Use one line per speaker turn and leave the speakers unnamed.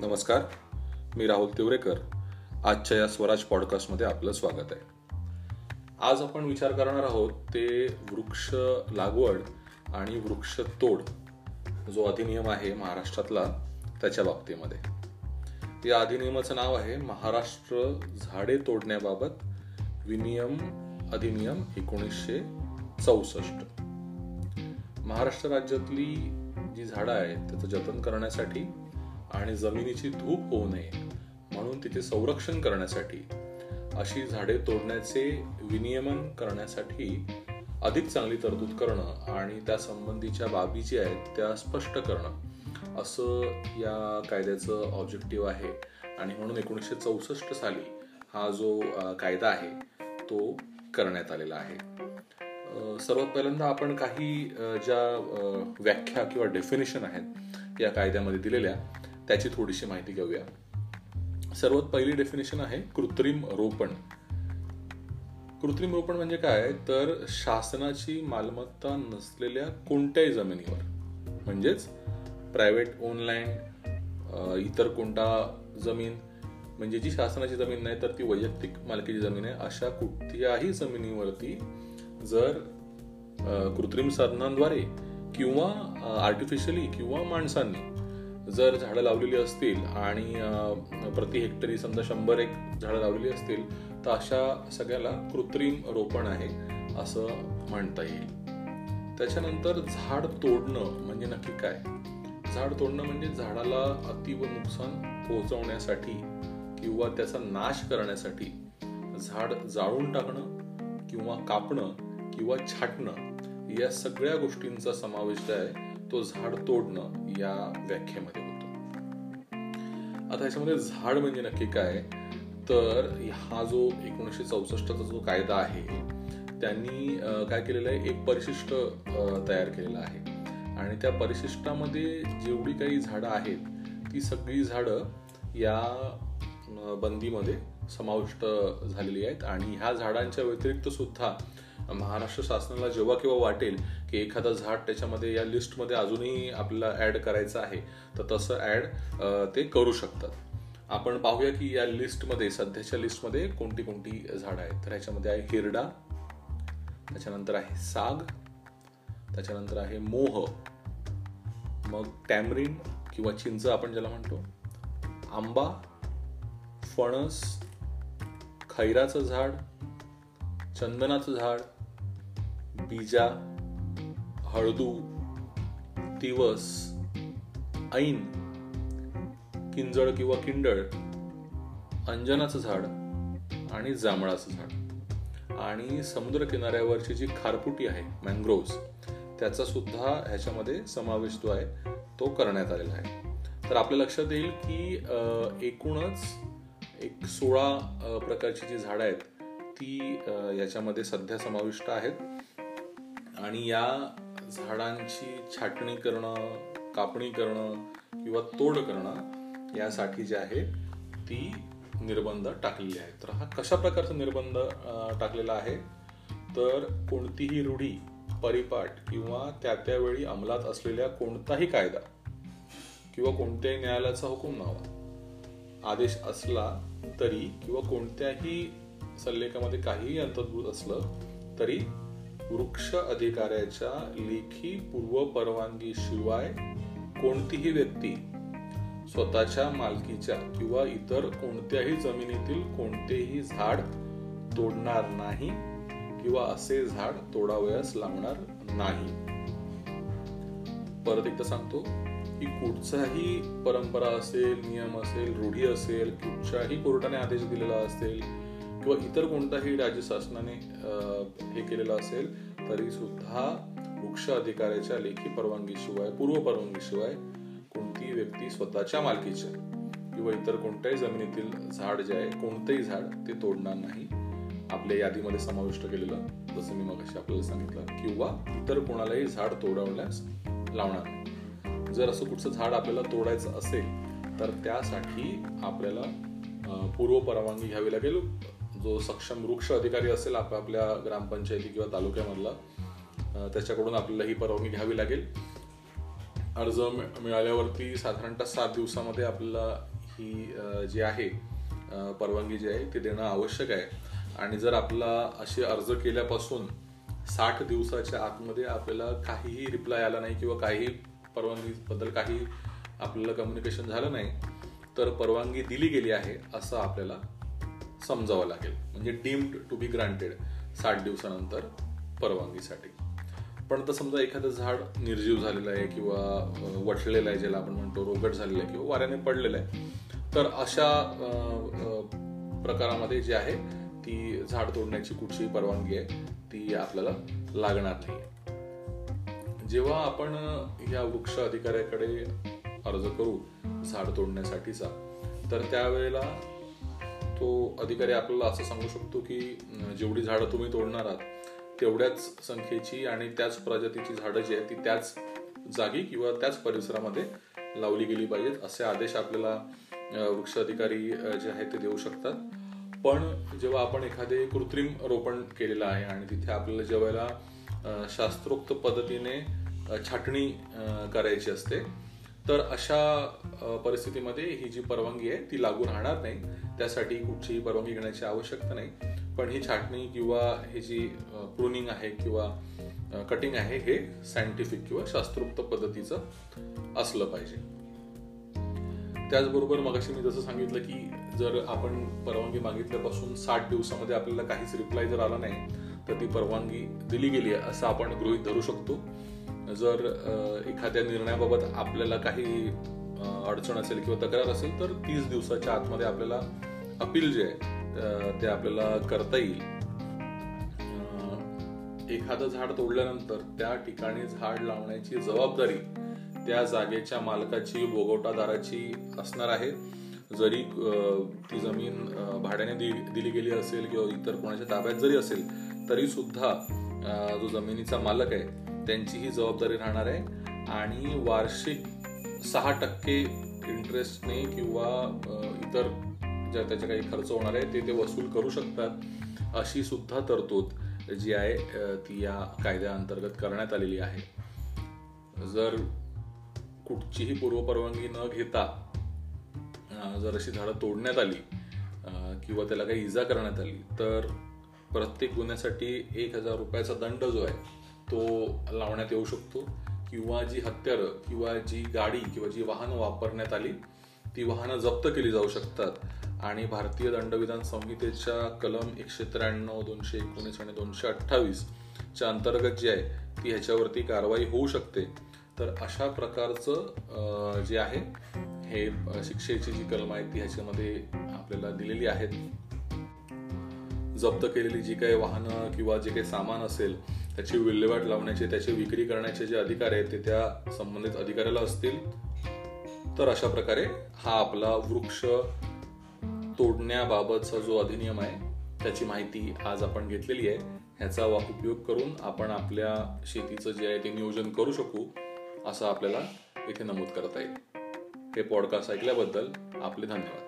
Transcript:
नमस्कार मी राहुल तिवरेकर. आजच्या या स्वराज पॉडकास्टमध्ये आपलं स्वागत आहे. आज आपण विचार करणार आहोत ते वृक्ष लागवड आणि वृक्ष तोड जो अधिनियम आहे महाराष्ट्रातला त्याच्या बाबतीमध्ये. या अधिनियमाचं नाव आहे महाराष्ट्र झाडे तोडण्याबाबत विनियम अधिनियम एकोणीसशे चौसष्ट. महाराष्ट्र राज्यातली जी झाडं आहेत त्याचं जतन करण्यासाठी आणि जमिनीची धूप होऊ नये म्हणून तिचे संरक्षण करण्यासाठी अशी झाडे तोडण्याचे विनियमन करण्यासाठी अधिक चांगली तरतूद करणं आणि त्या संबंधीच्या बाबी ज्या आहेत त्या स्पष्ट करणं असं या कायद्याचं ऑब्जेक्टिव्ह आहे. आणि म्हणून एकोणीसशे चौसष्ट साली हा जो कायदा आहे तो करण्यात आलेला आहे. सर्वात पहिल्यांदा आपण काही ज्या व्याख्या किंवा डेफिनेशन आहेत या कायद्यामध्ये दिलेल्या त्याची थोडीशी माहिती घेऊया. सर्वात पहिली डेफिनेशन आहे कृत्रिम रोपण. कृत्रिम रोपण म्हणजे काय? तर शासनाची मालमत्ता नसलेल्या कोणत्याही जमिनीवर. म्हणजेच प्रायव्हेट ऑनलाईन इतर कोणता जमीन म्हणजे जी शासनाची जमीन नाही तर ती वैयक्तिक मालकीची जमीन आहे. अशा कुठल्याही जमिनीवरती जर कृत्रिम साधनांद्वारे किंवा आर्टिफिशियली किंवा माणसांनी जर झाडं लावलेली असतील आणि प्रति हेक्टरी समजा शंभर एक झाडं लावलेली असतील तर अशा सगळ्याला कृत्रिम रोपण आहे असं म्हणता येईल. त्याच्यानंतर झाड तोडणं म्हणजे नक्की काय? झाड तोडणं म्हणजे झाडाला अतीव नुकसान पोहोचवण्यासाठी किंवा त्याचा नाश करण्यासाठी झाड जाळून टाकणं किंवा कापणं किंवा छाटणं या सगळ्या गोष्टींचा समावेश आहे. तो झाड तोडणं या व्याख्येमध्ये होतो. आता याच्यामध्ये झाड म्हणजे नक्की काय? तर हा जो एकोणीसशे चौसष्टचा जो कायदा आहे त्यांनी काय केलेलं आहे? एक परिशिष्ट तयार केलेलं आहे. आणि त्या परिशिष्टामध्ये जेवढी काही झाडं आहेत ती सगळी झाडं या बंदीमध्ये समाविष्ट झालेली आहेत. आणि ह्या झाडांच्या व्यतिरिक्त सुद्धा महाराष्ट्र शासनाला जेव्हा किंवा वाटेल की एखादं झाड त्याच्यामध्ये या लिस्टमध्ये अजूनही आपल्याला ॲड करायचं आहे तर तसं ॲड ते करू शकतात. आपण पाहूया की या लिस्टमध्ये सध्याच्या लिस्टमध्ये कोणती कोणती झाडं आहेत. तर ह्याच्यामध्ये आहे हिरडा त्याच्यानंतर आहे साग त्याच्यानंतर आहे मोह मग टॅमरिन किंवा चिंच आपण ज्याला म्हणतो आंबा फणस खैराचं झाड चंदनाचं झाड बीजा हळदू दिवस ऐन किंजळ किंवा किंडळ अंजनाचं झाड आणि जांभळाचं झाड. आणि समुद्र किनाऱ्यावरची जी खारपुटी आहे मँग्रोव्ह त्याचा सुद्धा ह्याच्यामध्ये समावेश जो आहे तो करण्यात आलेला आहे. तर आपल्या लक्षात येईल की एकूणच एक सोळा प्रकारची जी झाडं आहेत ती याच्यामध्ये सध्या समाविष्ट आहेत. आणि या झाडांची छाटणी करणं कापणी करणं किंवा तोड करणं यासाठी जे आहे ती निर्बंध टाकलेली आहेत. तर हा कशा प्रकारचा निर्बंध टाकलेला आहे? तर कोणतीही रूढी परिपाठ किंवा त्या त्यावेळी अंमलात असलेल्या कोणताही कायदा किंवा कोणत्याही न्यायालयाचा हुकूम नव्हा आदेश असला तरी किंवा कोणत्याही सल्लेखामध्ये काहीही अंतर्भूत असलं तरी वृक्ष अधिकाऱ्याच्या लेखी पूर्व परवानगी शिवाय कोणतीही व्यक्ती स्वतःच्या मालकीच्या किंवा इतर कोणत्याही जमिनीतील कोणतेही झाड तोडणार नाही किंवा असे झाड तोडावयास लावणार नाही. परत एकदा सांगतो की कुठचाही परंपरा असेल नियम असेल रूढी असेल कुठच्याही कोर्टाने आदेश दिलेला असेल किंवा इतर कोणताही राज्य शासनाने हे केलेलं असेल तरी सुद्धा वृक्ष अधिकाऱ्याच्या लेखी परवानगीशिवाय पूर्व परवानगीशिवाय कोणतीही व्यक्ती स्वतःच्या मालकीच्या किंवा इतर कोणत्याही जमिनीतील झाड जे आहे कोणतेही झाड ते तोडणार नाही. आपल्या यादीमध्ये समाविष्ट केलेलं जसं मी मग आपल्याला सांगितलं किंवा इतर कोणालाही झाड तोडवण्यास लावणार नाही. जर असं कुठचं झाड आपल्याला तोडायचं असेल तर त्यासाठी आपल्याला पूर्व परवानगी घ्यावी लागेल. जो सक्षम वृक्ष अधिकारी असेल आप आपल्या ग्रामपंचायती किंवा तालुक्यामधला त्याच्याकडून आपल्याला ही परवानगी घ्यावी लागेल. अर्ज मिळाल्यावरती साधारणतः सात दिवसामध्ये आपल्याला ही जी आहे परवानगी जी आहे ती देणं आवश्यक आहे. आणि जर आपला असे अर्ज केल्यापासून साठ दिवसाच्या आतमध्ये आपल्याला काहीही रिप्लाय आला नाही किंवा काही परवानगीबद्दल काही आपल्याला कम्युनिकेशन झालं नाही तर परवानगी दिली गेली आहे असं आपल्याला समजावं लागेल. म्हणजे डीम्ड टू बी ग्रांटेड साठ दिवसानंतर परवानगीसाठी. पण तर समजा एखादं झाड निर्जीव झालेलं आहे किंवा वटलेलं आहे ज्याला आपण म्हणतो रोगट झालेलं आहे किंवा वाऱ्याने पडलेलं आहे तर अशा प्रकारामध्ये जे आहे ती झाड तोडण्याची कुठचीही परवानगी आहे ती आपल्याला लागणार नाही. जेव्हा आपण या वृक्ष अधिकाऱ्याकडे अर्ज करू झाड तोडण्यासाठीचा तर त्यावेळेला तो अधिकारी आपल्याला असं सांगू शकतो की जेवढी झाडं तुम्ही तोडणार आहात तेवढ्याच संख्येची आणि त्याच प्रजातीची झाडं जी आहेत ती त्याच जागी किंवा त्याच परिसरामध्ये लावली गेली पाहिजेत असे आदेश आपल्याला वृक्ष अधिकारी जे आहेत ते देऊ शकतात. पण जेव्हा आपण एखादे कृत्रिम रोपण केलेलं आहे आणि तिथे आपल्याला जेव्हा शास्त्रोक्त पद्धतीने छाटणी करायची असते. तर अशा परिस्थितीमध्ये ही जी परवानगी आहे ती लागू राहणार नाही. त्यासाठी कुठचीही परवानगी घेण्याची आवश्यकता नाही. पण ही छाटणी किंवा हे जी प्रुनिंग आहे किंवा कटिंग आहे हे सायंटिफिक किंवा शास्त्रोक्त पद्धतीचं असलं पाहिजे. त्याचबरोबर मगाशी मी जसं सांगितलं की जर आपण परवानगी मागितल्यापासून साठ दिवसामध्ये आपल्याला काहीच रिप्लाय जर आला नाही तर ती परवानगी दिली गेली आहे असं आपण गृहित धरू शकतो. जर एखाद्या निर्णयाबाबत आपल्याला काही अडचण असेल किंवा तक्रार असेल तर तीस दिवसाच्या आतमध्ये आपल्याला अपील जे आहे ते आपल्याला करता येईल. एखादं झाड तोडल्यानंतर त्या ठिकाणी झाड लावण्याची जबाबदारी त्या जागेच्या मालकाची भोगवटादाराची असणार आहे. जरी ती जमीन भाड्याने दिली गेली असेल किंवा इतर कोणाच्या ताब्यात जरी असेल तरी सुद्धा जो जमिनीचा मालक आहे त्यांची ही जबाबदारी राहणार आहे. आणि वार्षिक सहा टक्के इंटरेस्टने किंवा इतर ज्या त्याचे काही खर्च होणार आहे ते ते वसूल करू शकतात अशी सुद्धा तरतूद जी आहे ती या कायद्याअंतर्गत करण्यात आलेली आहे. जर कुठचीही पूर्वपरवानगी न घेता जर अशी झाडं तोडण्यात आली किंवा त्याला काही इजा करण्यात आली तर प्रत्येक गुन्ह्यासाठी एक हजार रुपयाचा दंड जो आहे तो लावण्यात येऊ शकतो. किंवा जी हत्यारं किंवा जी गाडी किंवा जी वाहनं वापरण्यात आली ती वाहनं जप्त केली जाऊ शकतात. आणि भारतीय दंडविधान संहितेच्या कलम एकशे त्र्याण्णव दोनशे एकोणीस आणि दोनशे अठ्ठावीस च्या अंतर्गत जी आहे ती ह्याच्यावरती कारवाई होऊ शकते. तर अशा प्रकारचं जे आहे हे शिक्षेची जी कलम आहे ती ह्याच्यामध्ये आपल्याला दिलेली आहेत. जप्त केलेली जी काही वाहनं किंवा जे काही सामान असेल त्याची विल्हेवाट लावण्याचे त्याची विक्री करण्याचे जे अधिकार आहेत ते त्या संबंधित अधिकाऱ्याला असतील. तर अशा प्रकारे हा आपला वृक्ष तोडण्याबाबतचा जो अधिनियम आहे त्याची माहिती आज आपण घेतलेली आहे. ह्याचा उपयोग करून आपण आपल्या शेतीचं जे आहे ते नियोजन करू शकू असं आपल्याला इथे नमूद करता येईल. हे पॉडकास्ट ऐकल्याबद्दल आपले धन्यवाद.